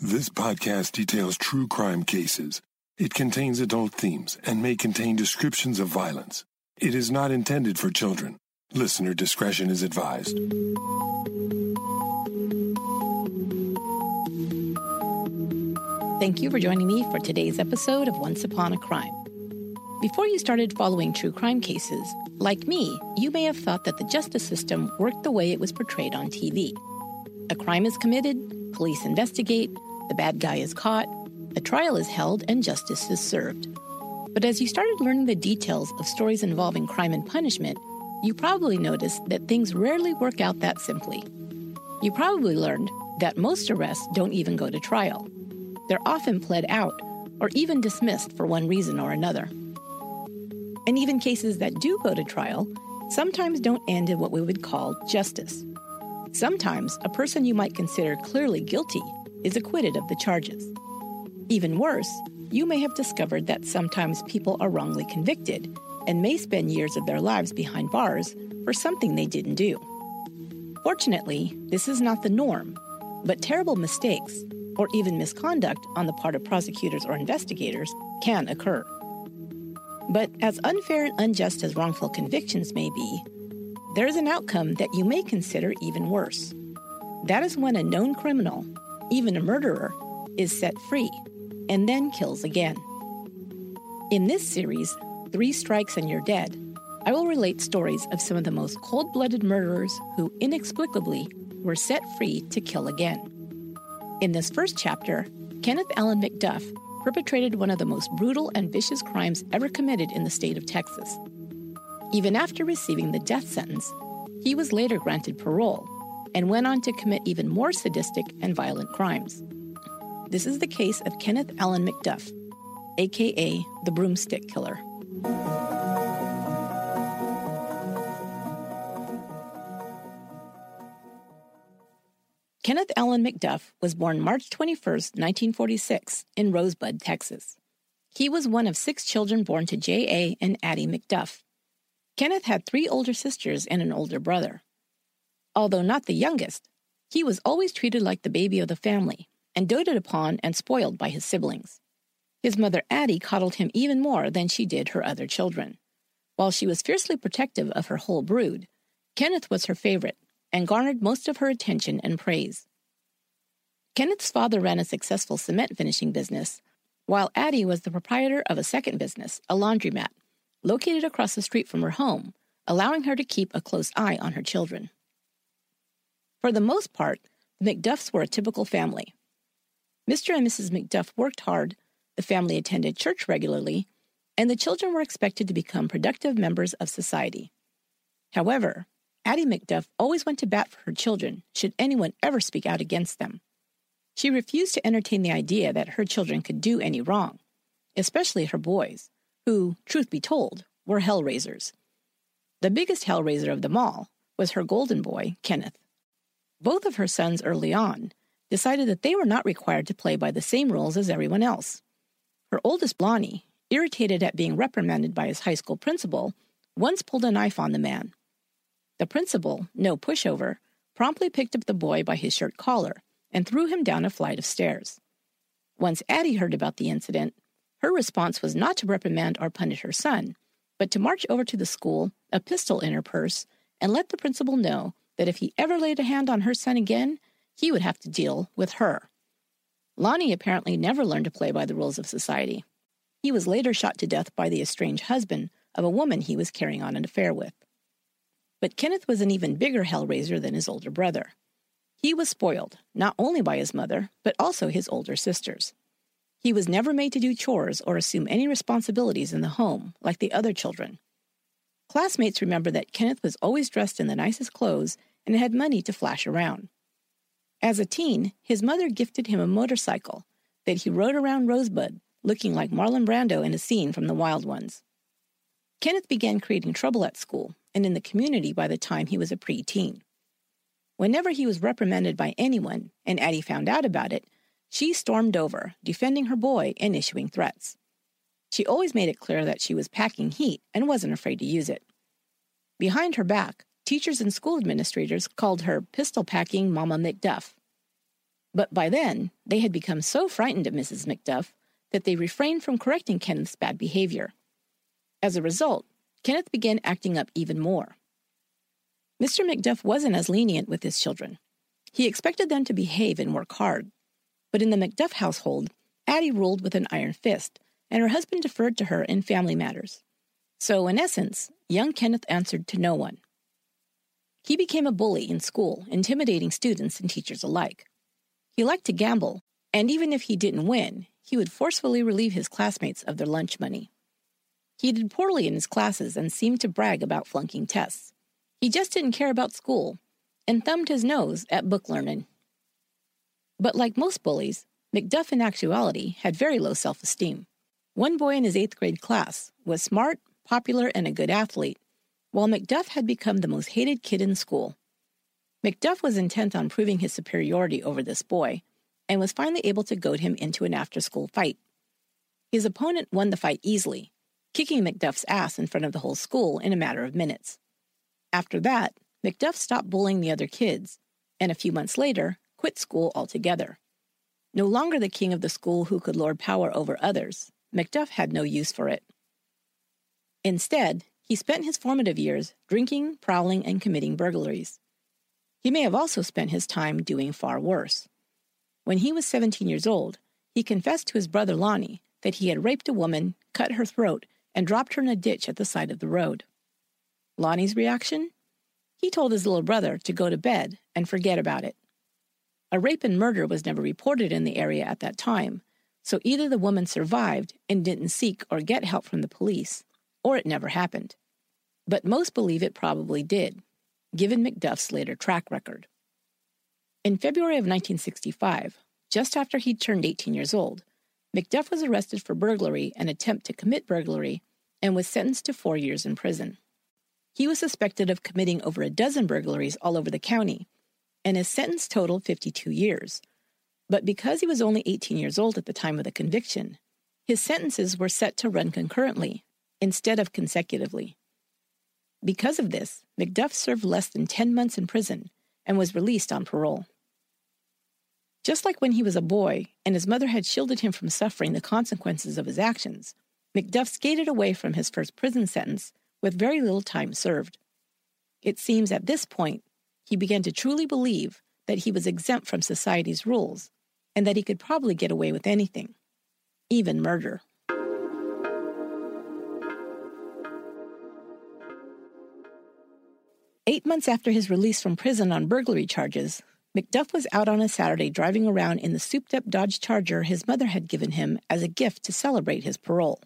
This podcast details true crime cases. It contains adult themes and may contain descriptions of violence. It is not intended for children. Listener discretion is advised. Thank you for joining me for today's episode of Once Upon a Crime. Before you started following true crime cases, like me, you may have thought that the justice system worked the way it was portrayed on TV. A crime is committed, police investigate, the bad guy is caught, a trial is held, and justice is served. But as you started learning the details of stories involving crime and punishment, you probably noticed that things rarely work out that simply. You probably learned that most arrests don't even go to trial. They're often pled out or even dismissed for one reason or another. And even cases that do go to trial sometimes don't end in what we would call justice. Sometimes a person you might consider clearly guilty is acquitted of the charges. Even worse, you may have discovered that sometimes people are wrongly convicted and may spend years of their lives behind bars for something they didn't do. Fortunately, this is not the norm, but terrible mistakes, or even misconduct on the part of prosecutors or investigators, can occur. But as unfair and unjust as wrongful convictions may be, there is an outcome that you may consider even worse. That is when a known criminal even a murderer, is set free and then kills again. In this series, Three Strikes and You're Dead, I will relate stories of some of the most cold blooded murderers who inexplicably were set free to kill again. In this first chapter, Kenneth Allen McDuff perpetrated one of the most brutal and vicious crimes ever committed in the state of Texas. Even after receiving the death sentence, he was later granted parole and went on to commit even more sadistic and violent crimes. This is the case of Kenneth Allen McDuff, aka the Broomstick Killer. Kenneth Allen McDuff was born March 21, 1946, in Rosebud, Texas. He was one of six children born to J.A. and Addie McDuff. Kenneth had three older sisters and an older brother. Although not the youngest, he was always treated like the baby of the family and doted upon and spoiled by his siblings. His mother Addie coddled him even more than she did her other children. While she was fiercely protective of her whole brood, Kenneth was her favorite and garnered most of her attention and praise. Kenneth's father ran a successful cement finishing business, while Addie was the proprietor of a second business, a laundromat, located across the street from her home, allowing her to keep a close eye on her children. For the most part, the McDuffs were a typical family. Mr. and Mrs. McDuff worked hard, the family attended church regularly, and the children were expected to become productive members of society. However, Addie McDuff always went to bat for her children should anyone ever speak out against them. She refused to entertain the idea that her children could do any wrong, especially her boys, who, truth be told, were hellraisers. The biggest hellraiser of them all was her golden boy, Kenneth. Both of her sons early on decided that they were not required to play by the same rules as everyone else. Her oldest, Lonnie, irritated at being reprimanded by his high school principal, once pulled a knife on the man. The principal, no pushover, promptly picked up the boy by his shirt collar and threw him down a flight of stairs. Once Addie heard about the incident, her response was not to reprimand or punish her son, but to march over to the school, a pistol in her purse, and let the principal know that if he ever laid a hand on her son again, he would have to deal with her. Lonnie apparently never learned to play by the rules of society. He was later shot to death by the estranged husband of a woman he was carrying on an affair with. But Kenneth was an even bigger hellraiser than his older brother. He was spoiled, not only by his mother, but also his older sisters. He was never made to do chores or assume any responsibilities in the home like the other children. Classmates remember that Kenneth was always dressed in the nicest clothes and had money to flash around. As a teen, his mother gifted him a motorcycle that he rode around Rosebud, looking like Marlon Brando in a scene from The Wild Ones. Kenneth began creating trouble at school and in the community by the time he was a preteen. Whenever he was reprimanded by anyone and Addie found out about it, she stormed over, defending her boy and issuing threats. She always made it clear that she was packing heat and wasn't afraid to use it. Behind her back, teachers and school administrators called her pistol packing Mama McDuff. But by then, they had become so frightened of Mrs. McDuff that they refrained from correcting Kenneth's bad behavior. As a result, Kenneth began acting up even more. Mr. McDuff wasn't as lenient with his children. He expected them to behave and work hard. But in the McDuff household, Addie ruled with an iron fist, and her husband deferred to her in family matters. So, in essence, young Kenneth answered to no one. He became a bully in school, intimidating students and teachers alike. He liked to gamble, and even if he didn't win, he would forcefully relieve his classmates of their lunch money. He did poorly in his classes and seemed to brag about flunking tests. He just didn't care about school and thumbed his nose at book learning. But like most bullies, McDuff in actuality had very low self esteem. One boy in his eighth grade class was smart, popular, and a good athlete, while McDuff had become the most hated kid in school. McDuff was intent on proving his superiority over this boy and was finally able to goad him into an after school fight. His opponent won the fight easily, kicking McDuff's ass in front of the whole school in a matter of minutes. After that, McDuff stopped bullying the other kids, and a few months later, quit school altogether. No longer the king of the school who could lord power over others, McDuff had no use for it. Instead, he spent his formative years drinking, prowling, and committing burglaries. He may have also spent his time doing far worse. When he was 17 years old, he confessed to his brother Lonnie that he had raped a woman, cut her throat, and dropped her in a ditch at the side of the road. Lonnie's reaction? He told his little brother to go to bed and forget about it. A rape and murder was never reported in the area at that time, so either the woman survived and didn't seek or get help from the police, or it never happened. But most believe it probably did, given McDuff's later track record. In February of 1965, just after he'd turned 18 years old, McDuff was arrested for burglary and attempt to commit burglary and was sentenced to four years in prison. He was suspected of committing over a dozen burglaries all over the county and his sentence totaled 52 years. But because he was only 18 years old at the time of the conviction, his sentences were set to run concurrently instead of consecutively. Because of this, McDuff served less than 10 months in prison and was released on parole. Just like when he was a boy and his mother had shielded him from suffering the consequences of his actions, McDuff skated away from his first prison sentence with very little time served. It seems at this point he began to truly believe that he was exempt from society's rules and that he could probably get away with anything, even murder. Eight months after his release from prison on burglary charges, McDuff was out on a Saturday driving around in the souped up Dodge Charger his mother had given him as a gift to celebrate his parole.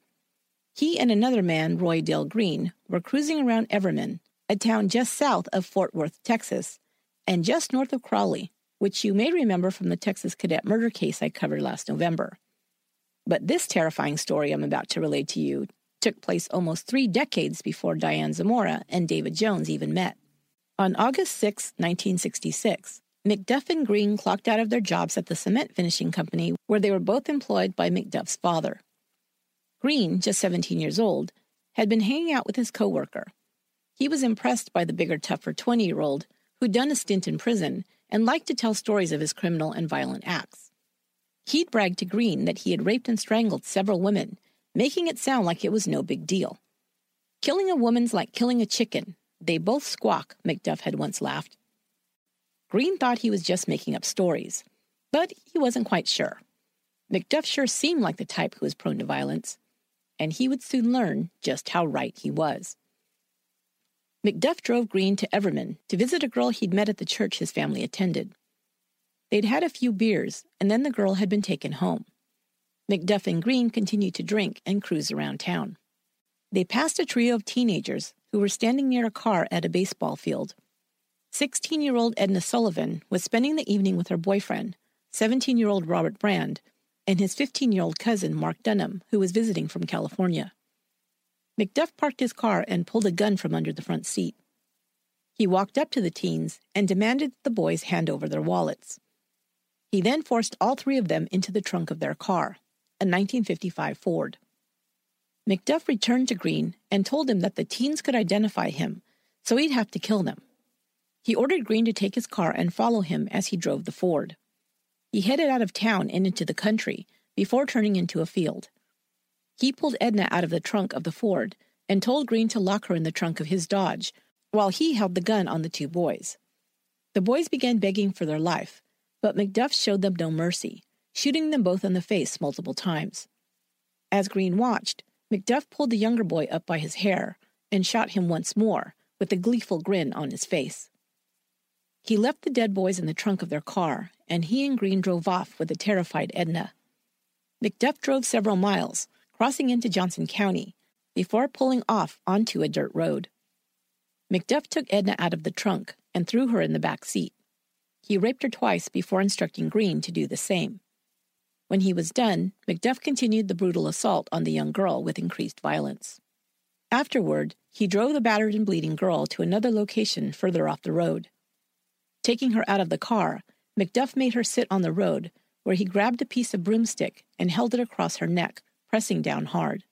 He and another man, Roy Dale Green, were cruising around Everman a town just south of Fort Worth, Texas, and just north of Crowley, which you may remember from the Texas cadet murder case I covered last November. But this terrifying story I'm about to relate to you took place almost three decades before Diane Zamora and David Jones even met. On August 6, 1966, McDuff and Green clocked out of their jobs at the cement finishing company where they were both employed by McDuff's father. Green, just 17 years old, had been hanging out with his coworker, he was impressed by the bigger, tougher 20 year old who'd done a stint in prison and liked to tell stories of his criminal and violent acts. He'd bragged to Green that he had raped and strangled several women, making it sound like it was no big deal. Killing a woman's like killing a chicken. They both squawk, McDuff had once laughed. Green thought he was just making up stories, but he wasn't quite sure. McDuff sure seemed like the type who was prone to violence, and he would soon learn just how right he was. McDuff drove Green to Everman to visit a girl he'd met at the church his family attended. They'd had a few beers, and then the girl had been taken home. McDuff and Green continued to drink and cruise around town. They passed a trio of teenagers who were standing near a car at a baseball field. 16 year old Edna Sullivan was spending the evening with her boyfriend, 17 year old Robert Brand, and his 15 year old cousin Mark Dunham, who was visiting from California. McDuff parked his car and pulled a gun from under the front seat. He walked up to the teens and demanded that the boys hand over their wallets. He then forced all three of them into the trunk of their car, a 1955 Ford. McDuff returned to Green and told him that the teens could identify him, so he'd have to kill them. He ordered Green to take his car and follow him as he drove the Ford. he headed out of town and into the country before turning into a field. He pulled Edna out of the trunk of the Ford and told Green to lock her in the trunk of his Dodge, while he held the gun on the two boys. The boys began begging for their life, but McDuff showed them no mercy, shooting them both in the face multiple times. As Green watched, McDuff pulled the younger boy up by his hair and shot him once more, with a gleeful grin on his face. He left the dead boys in the trunk of their car, and he and Green drove off with the terrified Edna. McDuff drove several miles, crossing into Johnson County, before pulling off onto a dirt road. McDuff took Edna out of the trunk and threw her in the back seat. He raped her twice before instructing Green to do the same. When he was done, McDuff continued the brutal assault on the young girl with increased violence. Afterward, he drove the battered and bleeding girl to another location further off the road. Taking her out of the car, McDuff made her sit on the road, where he grabbed a piece of broomstick and held it across her neck, pressing down hard.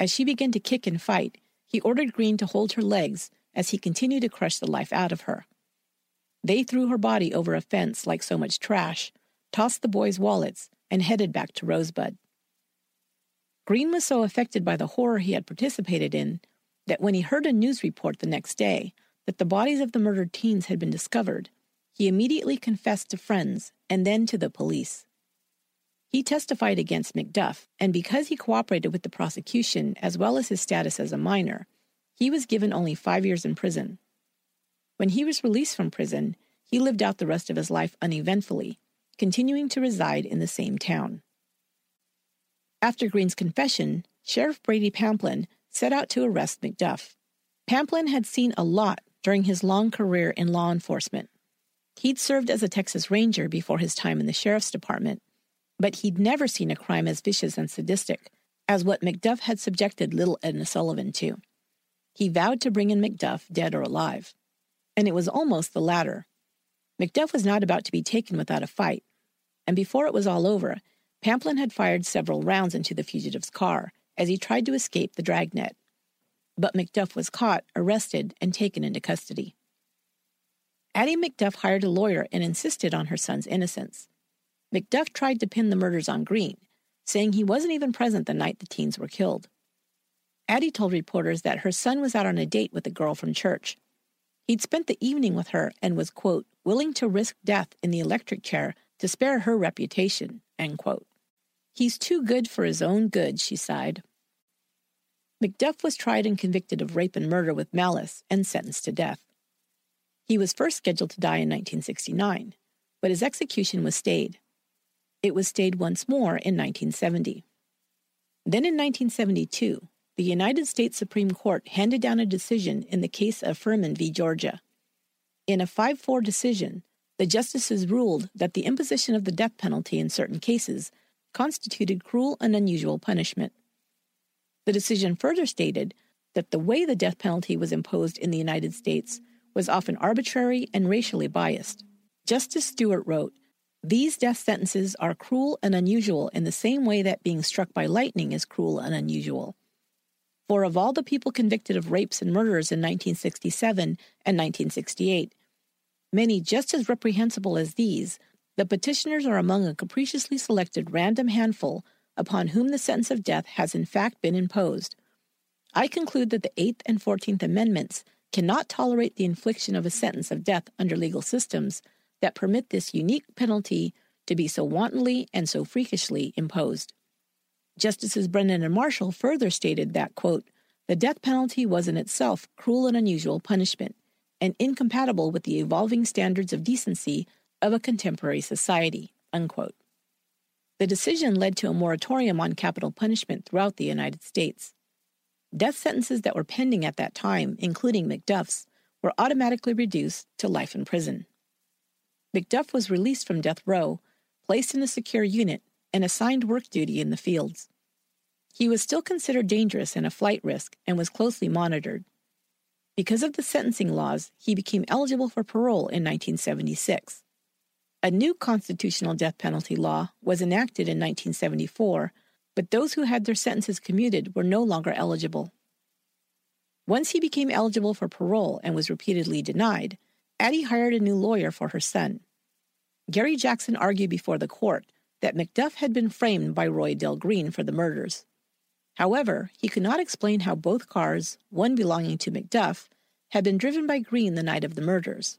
As she began to kick and fight, he ordered Green to hold her legs as he continued to crush the life out of her. They threw her body over a fence like so much trash, tossed the boys' wallets, and headed back to Rosebud. Green was so affected by the horror he had participated in that when he heard a news report the next day that the bodies of the murdered teens had been discovered, he immediately confessed to friends and then to the police. He testified against McDuff, and because he cooperated with the prosecution as well as his status as a minor, he was given only five years in prison. When he was released from prison, he lived out the rest of his life uneventfully, continuing to reside in the same town. After Green's confession, Sheriff Brady Pamplin set out to arrest McDuff. Pamplin had seen a lot during his long career in law enforcement. He'd served as a Texas Ranger before his time in the Sheriff's Department, but he'd never seen a crime as vicious and sadistic as what McDuff had subjected little Edna Sullivan to. He vowed to bring in McDuff, dead or alive. And it was almost the latter. McDuff was not about to be taken without a fight, and before it was all over, Pamplin had fired several rounds into the fugitive's car as he tried to escape the dragnet. But McDuff was caught, arrested, and taken into custody. Addie McDuff hired a lawyer and insisted on her son's innocence. McDuff tried to pin the murders on Green, saying he wasn't even present the night the teens were killed. Addie told reporters that her son was out on a date with a girl from church. He'd spent the evening with her and was, quote, willing to risk death in the electric chair to spare her reputation. He's too good for his own good, she sighed. McDuff was tried and convicted of rape and murder with malice and sentenced to death. He was first scheduled to die in 1969, but his execution was stayed. It was stayed once more in 1970. Then in 1972, the United States Supreme Court handed down a decision in the case of Furman v. Georgia. In a 5 4 decision, the justices ruled that the imposition of the death penalty in certain cases constituted cruel and unusual punishment. The decision further stated that the way the death penalty was imposed in the United States was often arbitrary and racially biased. Justice Stewart wrote, These death sentences are cruel and unusual in the same way that being struck by lightning is cruel and unusual. For of all the people convicted of rapes and murders in 1967 and 1968, many just as reprehensible as these, the petitioners are among a capriciously selected random handful upon whom the sentence of death has in fact been imposed. I conclude that the Eighth and Fourteenth Amendments cannot tolerate the infliction of a sentence of death under legal systems that permit this unique penalty to be so wantonly and so freakishly imposed. Justices Brennan and Marshall further stated that, quote, the death penalty was in itself cruel and unusual punishment, and incompatible with the evolving standards of decency of a contemporary society. Unquote. The decision led to a moratorium on capital punishment throughout the United States. Death sentences that were pending at that time, including McDuff's, were automatically reduced to life in prison. McDuff was released from death row, placed in a secure unit, and assigned work duty in the fields. He was still considered dangerous and a flight risk and was closely monitored. Because of the sentencing laws, he became eligible for parole in 1976. A new constitutional death penalty law was enacted in 1974 but those who had their sentences commuted were no longer eligible. Once he became eligible for parole and was repeatedly denied, Addie hired a new lawyer for her son. Gary Jackson argued before the court that McDuff had been framed by Roy Del Green for the murders. However, he could not explain how both cars, one belonging to McDuff, had been driven by Green the night of the murders.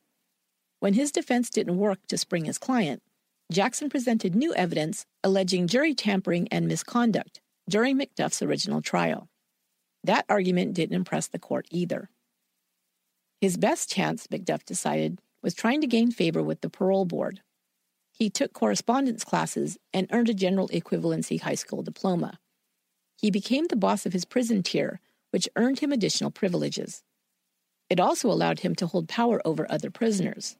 When his defense didn't work to spring his client, Jackson presented new evidence alleging jury tampering and misconduct during McDuff's original trial. That argument didn't impress the court either. His best chance, McDuff decided, was trying to gain favor with the parole board. He took correspondence classes and earned a general equivalency high school diploma. He became the boss of his prison tier, which earned him additional privileges. It also allowed him to hold power over other prisoners,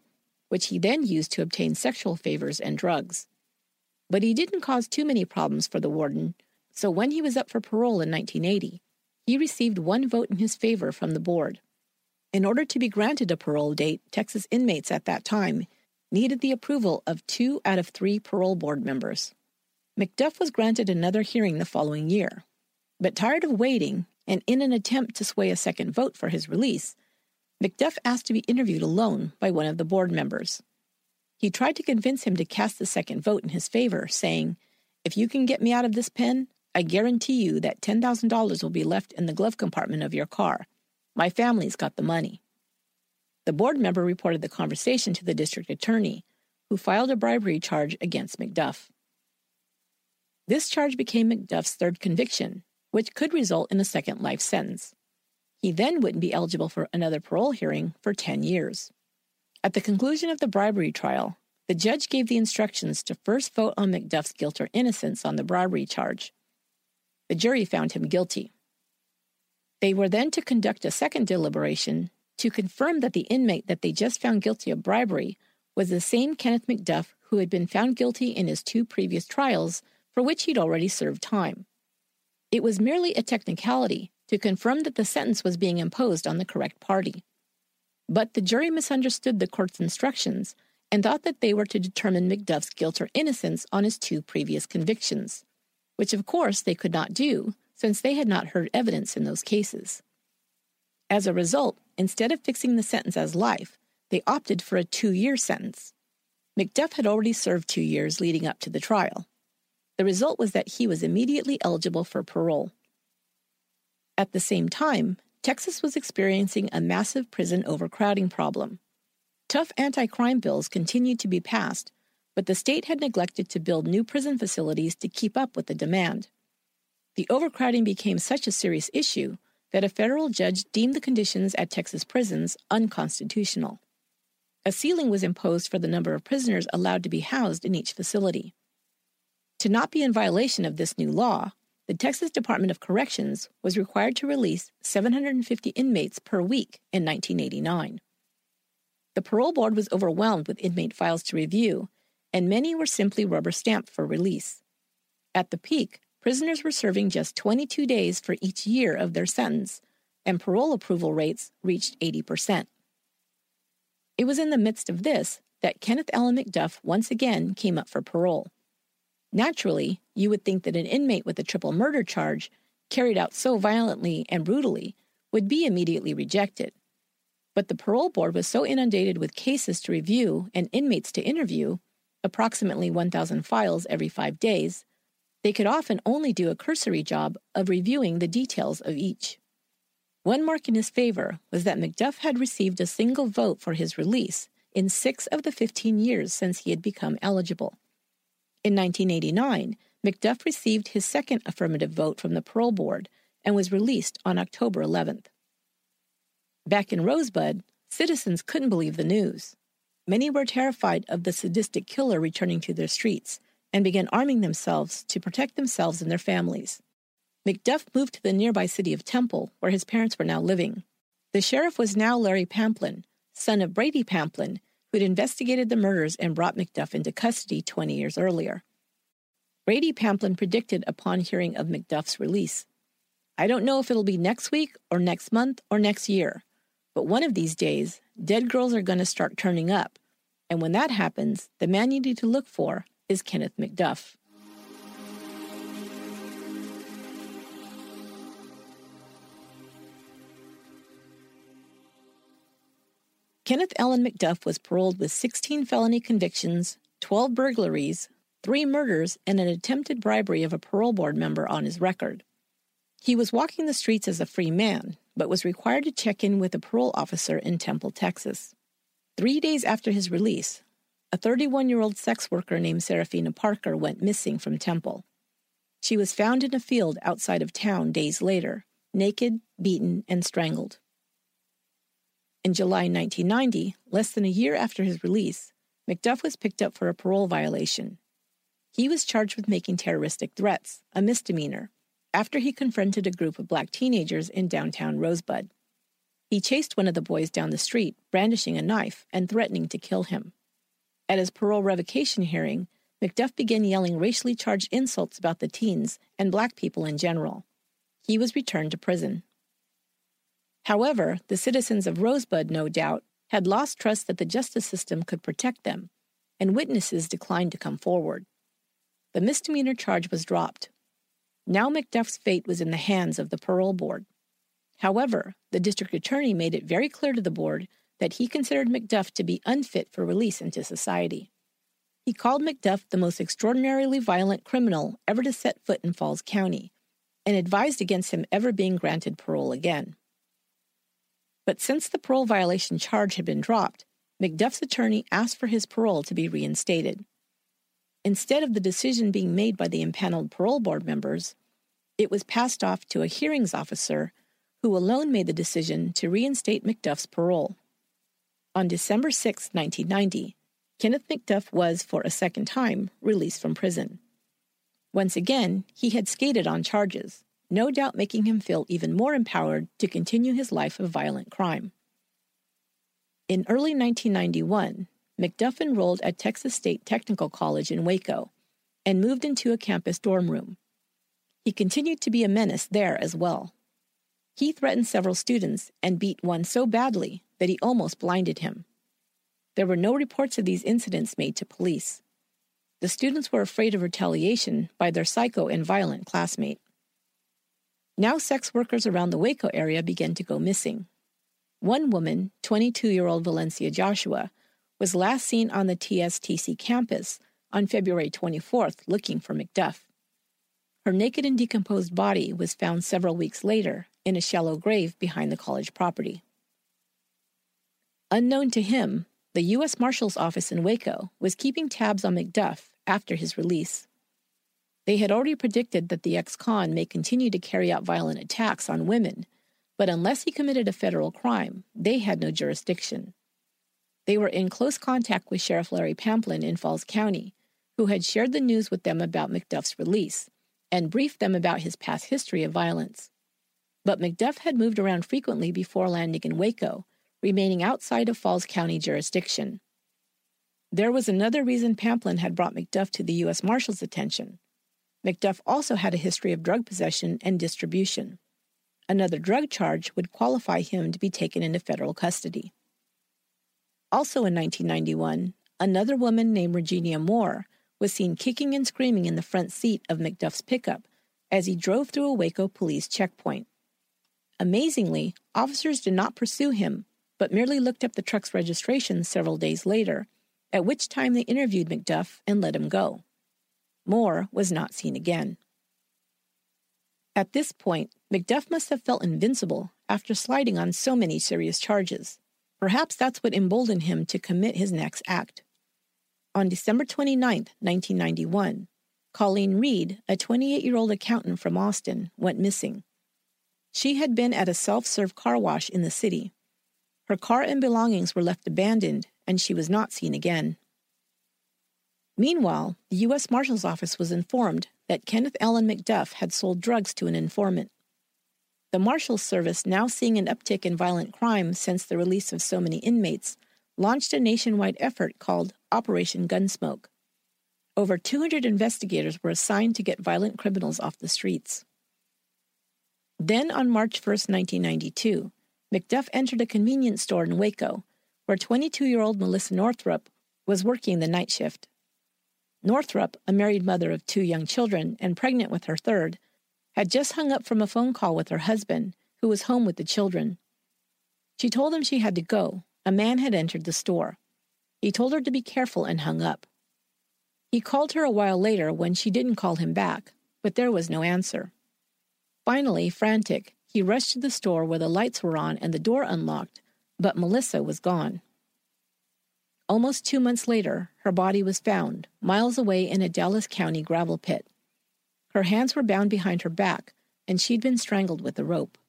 which he then used to obtain sexual favors and drugs. But he didn't cause too many problems for the warden, so when he was up for parole in 1980, he received one vote in his favor from the board. In order to be granted a parole date, Texas inmates at that time needed the approval of two out of three parole board members. McDuff was granted another hearing the following year, but tired of waiting and in an attempt to sway a second vote for his release, McDuff asked to be interviewed alone by one of the board members. He tried to convince him to cast the second vote in his favor, saying, If you can get me out of this pen, I guarantee you that $10,000 will be left in the glove compartment of your car. My family's got the money. The board member reported the conversation to the district attorney, who filed a bribery charge against McDuff. This charge became McDuff's third conviction, which could result in a second life sentence. He then wouldn't be eligible for another parole hearing for 10 years. At the conclusion of the bribery trial, the judge gave the instructions to first vote on McDuff's guilt or innocence on the bribery charge. The jury found him guilty. They were then to conduct a second deliberation to confirm that the inmate that they just found guilty of bribery was the same Kenneth McDuff who had been found guilty in his two previous trials for which he'd already served time. It was merely a technicality to confirm that the sentence was being imposed on the correct party. But the jury misunderstood the court's instructions and thought that they were to determine McDuff's guilt or innocence on his two previous convictions, which of course they could not do since they had not heard evidence in those cases. As a result, instead of fixing the sentence as life, they opted for a two year sentence. McDuff had already served two years leading up to the trial. The result was that he was immediately eligible for parole. At the same time, Texas was experiencing a massive prison overcrowding problem. Tough anti crime bills continued to be passed, but the state had neglected to build new prison facilities to keep up with the demand. The overcrowding became such a serious issue that a federal judge deemed the conditions at Texas prisons unconstitutional. A ceiling was imposed for the number of prisoners allowed to be housed in each facility. To not be in violation of this new law, the Texas Department of Corrections was required to release 750 inmates per week in 1989. The parole board was overwhelmed with inmate files to review, and many were simply rubber stamped for release. At the peak, prisoners were serving just 22 days for each year of their sentence, and parole approval rates reached 80%. It was in the midst of this that Kenneth Allen McDuff once again came up for parole. Naturally, you would think that an inmate with a triple murder charge, carried out so violently and brutally, would be immediately rejected. But the parole board was so inundated with cases to review and inmates to interview, approximately 1,000 files every five days, they could often only do a cursory job of reviewing the details of each. One mark in his favor was that McDuff had received a single vote for his release in six of the 15 years since he had become eligible. In 1989, McDuff received his second affirmative vote from the parole board and was released on October 11th. Back in Rosebud, citizens couldn't believe the news. Many were terrified of the sadistic killer returning to their streets and began arming themselves to protect themselves and their families. McDuff moved to the nearby city of Temple, where his parents were now living. The sheriff was now Larry Pamplin, son of Brady Pamplin, who'd investigated the murders and brought McDuff into custody 20 years earlier. Brady Pamplin predicted upon hearing of McDuff's release I don't know if it'll be next week or next month or next year, but one of these days, dead girls are going to start turning up. And when that happens, the man you need to look for is Kenneth McDuff. Kenneth Allen McDuff was paroled with 16 felony convictions, 12 burglaries, three murders, and an attempted bribery of a parole board member on his record. He was walking the streets as a free man, but was required to check in with a parole officer in Temple, Texas. Three days after his release, a 31 year old sex worker named Serafina Parker went missing from Temple. She was found in a field outside of town days later, naked, beaten, and strangled. In July 1990, less than a year after his release, McDuff was picked up for a parole violation. He was charged with making terroristic threats, a misdemeanor, after he confronted a group of black teenagers in downtown Rosebud. He chased one of the boys down the street, brandishing a knife and threatening to kill him. At his parole revocation hearing, McDuff began yelling racially charged insults about the teens and black people in general. He was returned to prison. However, the citizens of Rosebud, no doubt, had lost trust that the justice system could protect them, and witnesses declined to come forward. The misdemeanor charge was dropped. Now McDuff's fate was in the hands of the parole board. However, the district attorney made it very clear to the board that he considered McDuff to be unfit for release into society. He called McDuff the most extraordinarily violent criminal ever to set foot in Falls County and advised against him ever being granted parole again. But since the parole violation charge had been dropped, McDuff's attorney asked for his parole to be reinstated. Instead of the decision being made by the impaneled parole board members, it was passed off to a hearings officer who alone made the decision to reinstate McDuff's parole. On December 6, 1990, Kenneth McDuff was, for a second time, released from prison. Once again, he had skated on charges, no doubt making him feel even more empowered to continue his life of violent crime. In early 1991, McDuff enrolled at Texas State Technical College in Waco and moved into a campus dorm room. He continued to be a menace there as well. He threatened several students and beat one so badly that he almost blinded him. There were no reports of these incidents made to police. The students were afraid of retaliation by their psycho and violent classmate. Now, sex workers around the Waco area began to go missing. One woman, 22 year old Valencia Joshua, was last seen on the TSTC campus on February 24th looking for McDuff. Her naked and decomposed body was found several weeks later in a shallow grave behind the college property. Unknown to him, the U.S. Marshal's Office in Waco was keeping tabs on McDuff after his release. They had already predicted that the ex con may continue to carry out violent attacks on women, but unless he committed a federal crime, they had no jurisdiction. They were in close contact with Sheriff Larry Pamplin in Falls County, who had shared the news with them about McDuff's release and briefed them about his past history of violence. But McDuff had moved around frequently before landing in Waco, remaining outside of Falls County jurisdiction. There was another reason Pamplin had brought McDuff to the U.S. Marshal's attention. McDuff also had a history of drug possession and distribution. Another drug charge would qualify him to be taken into federal custody. Also in 1991, another woman named Regina Moore was seen kicking and screaming in the front seat of McDuff's pickup as he drove through a Waco police checkpoint. Amazingly, officers did not pursue him, but merely looked up the truck's registration several days later, at which time they interviewed McDuff and let him go. Moore was not seen again. At this point, McDuff must have felt invincible after sliding on so many serious charges. Perhaps that's what emboldened him to commit his next act. On December 29, 1991, Colleen Reed, a 28 year old accountant from Austin, went missing. She had been at a self serve car wash in the city. Her car and belongings were left abandoned, and she was not seen again. Meanwhile, the U.S. Marshal's Office was informed that Kenneth Allen McDuff had sold drugs to an informant. The Marshal's Service, now seeing an uptick in violent crime since the release of so many inmates, launched a nationwide effort called Operation Gunsmoke. Over 200 investigators were assigned to get violent criminals off the streets. Then, on March 1, 1992, McDuff entered a convenience store in Waco, where 22 year old Melissa Northrup was working the night shift. Northrup, a married mother of two young children and pregnant with her third, had just hung up from a phone call with her husband, who was home with the children. She told him she had to go. A man had entered the store. He told her to be careful and hung up. He called her a while later when she didn't call him back, but there was no answer. Finally, frantic, he rushed to the store where the lights were on and the door unlocked, but Melissa was gone. Almost two months later, her body was found, miles away in a Dallas County gravel pit. Her hands were bound behind her back, and she'd been strangled with a rope.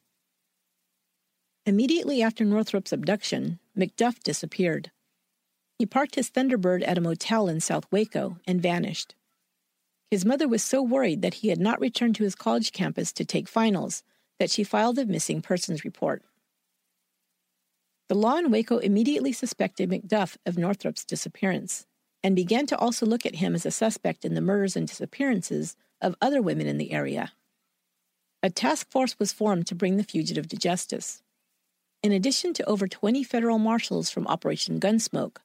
Immediately after Northrup's abduction, McDuff disappeared. He parked his Thunderbird at a motel in South Waco and vanished. His mother was so worried that he had not returned to his college campus to take finals that she filed a missing persons report. The law in Waco immediately suspected McDuff of Northrup's disappearance and began to also look at him as a suspect in the murders and disappearances of other women in the area. A task force was formed to bring the fugitive to justice. In addition to over 20 federal marshals from Operation Gunsmoke,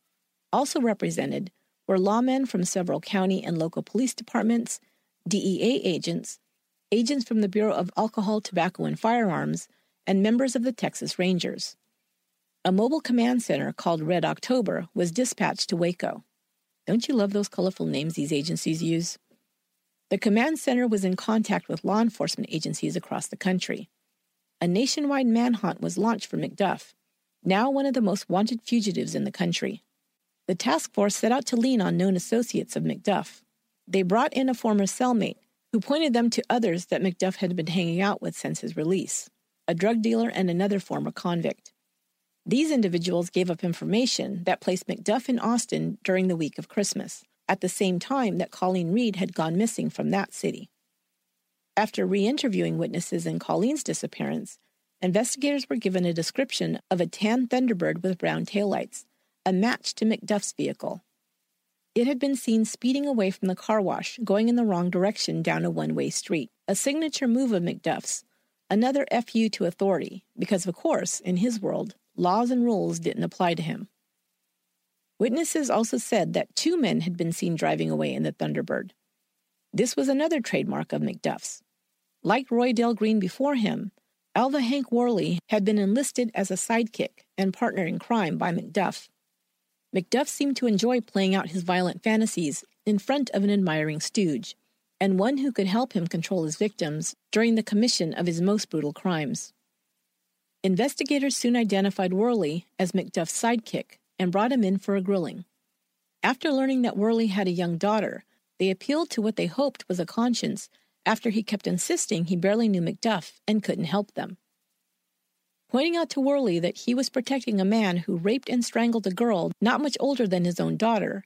also represented were lawmen from several county and local police departments, DEA agents, agents from the Bureau of Alcohol, Tobacco, and Firearms, and members of the Texas Rangers. A mobile command center called Red October was dispatched to Waco. Don't you love those colorful names these agencies use? The command center was in contact with law enforcement agencies across the country. A nationwide manhunt was launched for McDuff, now one of the most wanted fugitives in the country. The task force set out to lean on known associates of McDuff. They brought in a former cellmate who pointed them to others that McDuff had been hanging out with since his release a drug dealer and another former convict. These individuals gave up information that placed McDuff in Austin during the week of Christmas, at the same time that Colleen Reed had gone missing from that city. After re interviewing witnesses in Colleen's disappearance, investigators were given a description of a tan Thunderbird with brown taillights, a match to McDuff's vehicle. It had been seen speeding away from the car wash, going in the wrong direction down a one way street, a signature move of McDuff's, another FU to authority, because, of course, in his world, laws and rules didn't apply to him. Witnesses also said that two men had been seen driving away in the Thunderbird. This was another trademark of McDuff's. Like Roy Dale Green before him, Alva Hank Worley had been enlisted as a sidekick and partner in crime by McDuff. McDuff seemed to enjoy playing out his violent fantasies in front of an admiring stooge, and one who could help him control his victims during the commission of his most brutal crimes. Investigators soon identified Worley as McDuff's sidekick and brought him in for a grilling. After learning that Worley had a young daughter, they appealed to what they hoped was a conscience after he kept insisting he barely knew McDuff and couldn't help them. Pointing out to Worley that he was protecting a man who raped and strangled a girl not much older than his own daughter,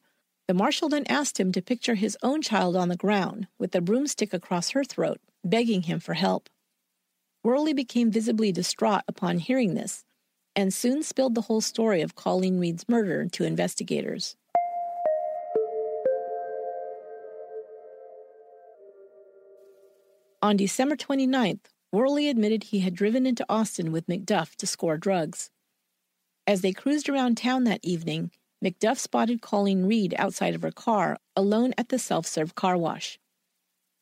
the marshal then asked him to picture his own child on the ground with a broomstick across her throat, begging him for help. Worley became visibly distraught upon hearing this and soon spilled the whole story of Colleen Reed's murder to investigators. On December 29th, Worley admitted he had driven into Austin with McDuff to score drugs. As they cruised around town that evening, McDuff spotted Colleen Reed outside of her car, alone at the self serve car wash.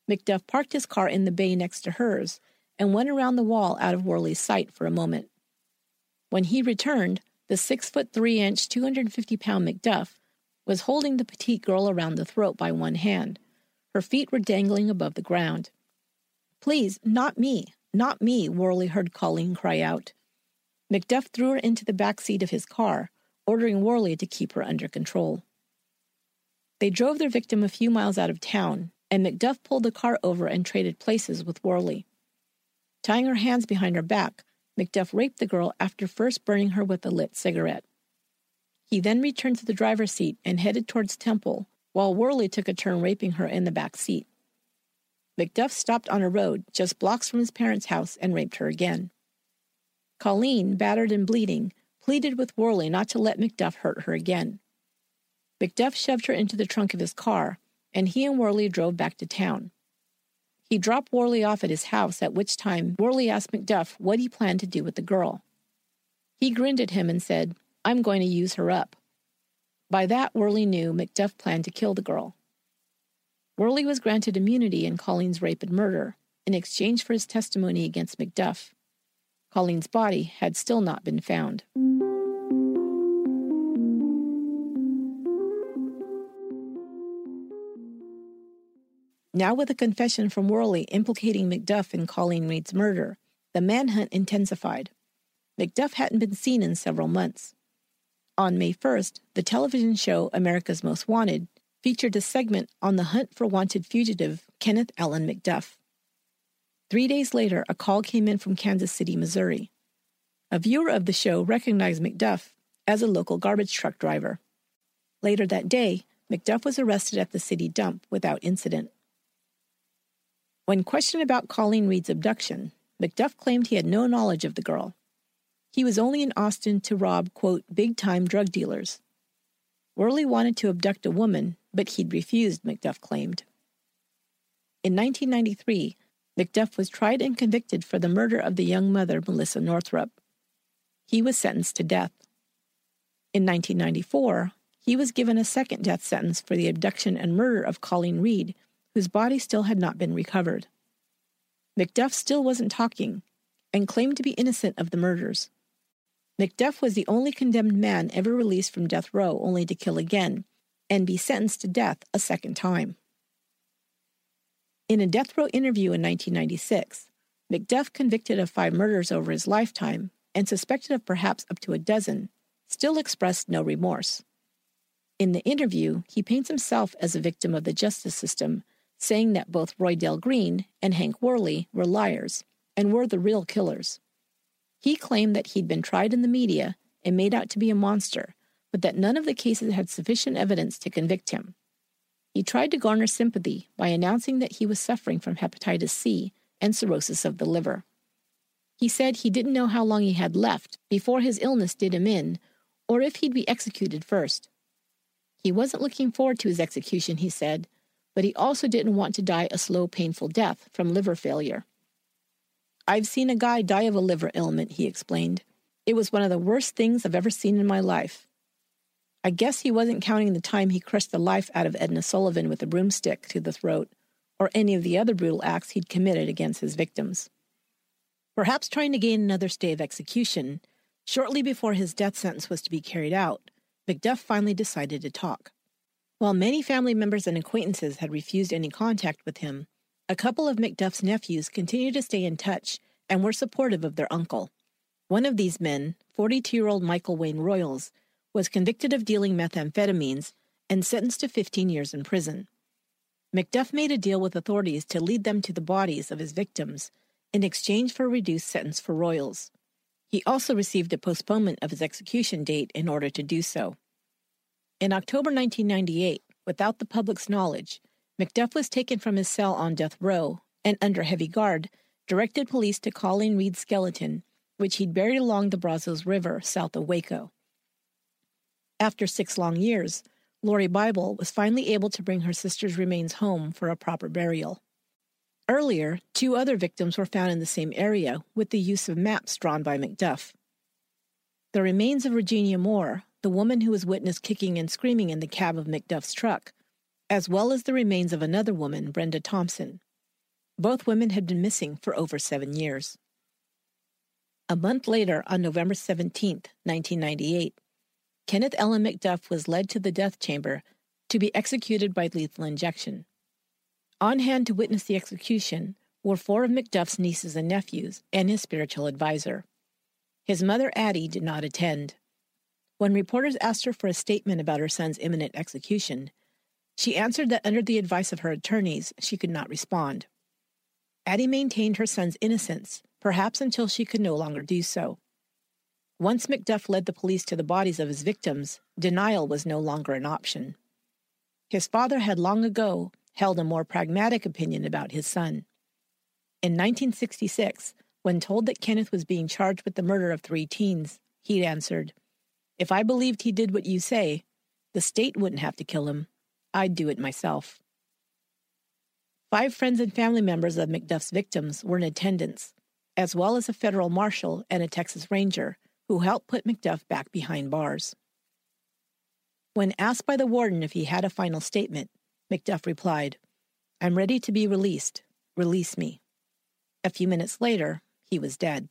McDuff parked his car in the bay next to hers and went around the wall out of Worley's sight for a moment. When he returned, the six foot three inch, 250 pound McDuff was holding the petite girl around the throat by one hand. Her feet were dangling above the ground. Please, not me, not me, Worley heard Colleen cry out. McDuff threw her into the back seat of his car, ordering Worley to keep her under control. They drove their victim a few miles out of town, and McDuff pulled the car over and traded places with Worley. Tying her hands behind her back, McDuff raped the girl after first burning her with a lit cigarette. He then returned to the driver's seat and headed towards Temple, while Worley took a turn raping her in the back seat. McDuff stopped on a road just blocks from his parents' house and raped her again. Colleen, battered and bleeding, pleaded with Worley not to let McDuff hurt her again. McDuff shoved her into the trunk of his car, and he and Worley drove back to town. He dropped Worley off at his house, at which time Worley asked McDuff what he planned to do with the girl. He grinned at him and said, I'm going to use her up. By that, Worley knew McDuff planned to kill the girl. Worley was granted immunity in Colleen's rape and murder in exchange for his testimony against McDuff. Colleen's body had still not been found. Now, with a confession from Worley implicating McDuff in Colleen Reed's murder, the manhunt intensified. McDuff hadn't been seen in several months. On May 1st, the television show America's Most Wanted featured a segment on the hunt for wanted fugitive Kenneth Allen McDuff. Three days later, a call came in from Kansas City, Missouri. A viewer of the show recognized McDuff as a local garbage truck driver. Later that day, McDuff was arrested at the city dump without incident. When questioned about Colleen Reed's abduction, McDuff claimed he had no knowledge of the girl. He was only in Austin to rob, quote, big time drug dealers. Worley wanted to abduct a woman, but he'd refused, McDuff claimed. In 1993, McDuff was tried and convicted for the murder of the young mother, Melissa Northrup. He was sentenced to death. In 1994, he was given a second death sentence for the abduction and murder of Colleen Reed, whose body still had not been recovered. McDuff still wasn't talking and claimed to be innocent of the murders. McDuff was the only condemned man ever released from death row only to kill again and be sentenced to death a second time. In a death row interview in 1996, McDuff, convicted of five murders over his lifetime and suspected of perhaps up to a dozen, still expressed no remorse. In the interview, he paints himself as a victim of the justice system, saying that both Roy Dale Green and Hank Worley were liars and were the real killers. He claimed that he'd been tried in the media and made out to be a monster, but that none of the cases had sufficient evidence to convict him. He tried to garner sympathy by announcing that he was suffering from hepatitis C and cirrhosis of the liver. He said he didn't know how long he had left before his illness did him in, or if he'd be executed first. He wasn't looking forward to his execution, he said, but he also didn't want to die a slow, painful death from liver failure. I've seen a guy die of a liver ailment, he explained. It was one of the worst things I've ever seen in my life. I guess he wasn't counting the time he crushed the life out of Edna Sullivan with a broomstick to the throat, or any of the other brutal acts he'd committed against his victims. Perhaps trying to gain another stay of execution, shortly before his death sentence was to be carried out, McDuff finally decided to talk. While many family members and acquaintances had refused any contact with him, a couple of McDuff's nephews continued to stay in touch and were supportive of their uncle. One of these men, 42 year old Michael Wayne Royals, was convicted of dealing methamphetamines and sentenced to 15 years in prison. McDuff made a deal with authorities to lead them to the bodies of his victims in exchange for a reduced sentence for Royals. He also received a postponement of his execution date in order to do so. In October 1998, without the public's knowledge, McDuff was taken from his cell on death row and, under heavy guard, directed police to Colleen Reed's skeleton, which he'd buried along the Brazos River south of Waco. After six long years, Lori Bible was finally able to bring her sister's remains home for a proper burial. Earlier, two other victims were found in the same area with the use of maps drawn by McDuff. The remains of Regina Moore, the woman who was witnessed kicking and screaming in the cab of McDuff's truck, as well as the remains of another woman, Brenda Thompson. Both women had been missing for over seven years. A month later, on November 17, 1998, Kenneth Allen McDuff was led to the death chamber to be executed by lethal injection. On hand to witness the execution were four of McDuff's nieces and nephews and his spiritual advisor. His mother, Addie, did not attend. When reporters asked her for a statement about her son's imminent execution, she answered that under the advice of her attorneys, she could not respond. Addie maintained her son's innocence, perhaps until she could no longer do so. Once McDuff led the police to the bodies of his victims, denial was no longer an option. His father had long ago held a more pragmatic opinion about his son. In 1966, when told that Kenneth was being charged with the murder of three teens, he answered, If I believed he did what you say, the state wouldn't have to kill him. I'd do it myself. Five friends and family members of McDuff's victims were in attendance, as well as a federal marshal and a Texas Ranger who helped put McDuff back behind bars. When asked by the warden if he had a final statement, McDuff replied, I'm ready to be released. Release me. A few minutes later, he was dead.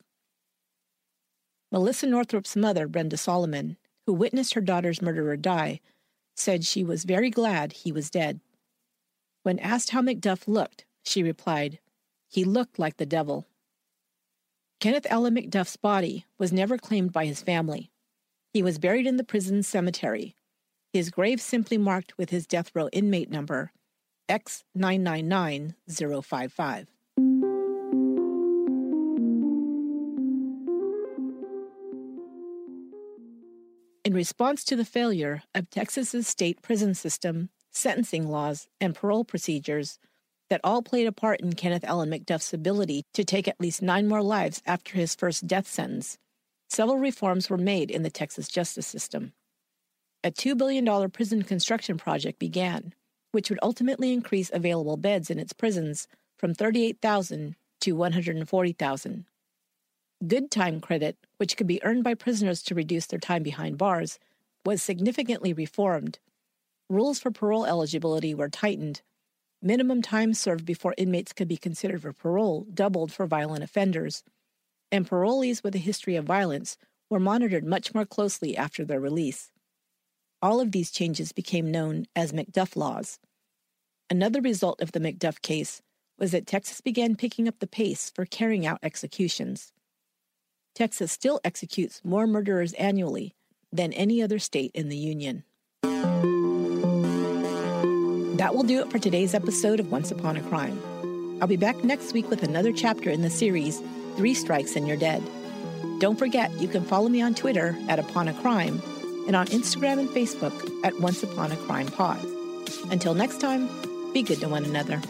Melissa Northrup's mother, Brenda Solomon, who witnessed her daughter's murderer die, said she was very glad he was dead. When asked how McDuff looked, she replied, He looked like the devil. Kenneth Allen McDuff's body was never claimed by his family. He was buried in the prison cemetery, his grave simply marked with his death row inmate number X999055. In response to the failure of Texas's state prison system, sentencing laws, and parole procedures that all played a part in Kenneth Allen McDuff's ability to take at least nine more lives after his first death sentence, several reforms were made in the Texas justice system. A $2 billion prison construction project began, which would ultimately increase available beds in its prisons from 38,000 to 140,000. Good time credit, which could be earned by prisoners to reduce their time behind bars, was significantly reformed. Rules for parole eligibility were tightened. Minimum time served before inmates could be considered for parole doubled for violent offenders. And parolees with a history of violence were monitored much more closely after their release. All of these changes became known as McDuff laws. Another result of the McDuff case was that Texas began picking up the pace for carrying out executions. Texas still executes more murderers annually than any other state in the Union. That will do it for today's episode of Once Upon a Crime. I'll be back next week with another chapter in the series, Three Strikes and You're Dead. Don't forget, you can follow me on Twitter at Upon a Crime and on Instagram and Facebook at Once Upon a Crime Pod. Until next time, be good to one another.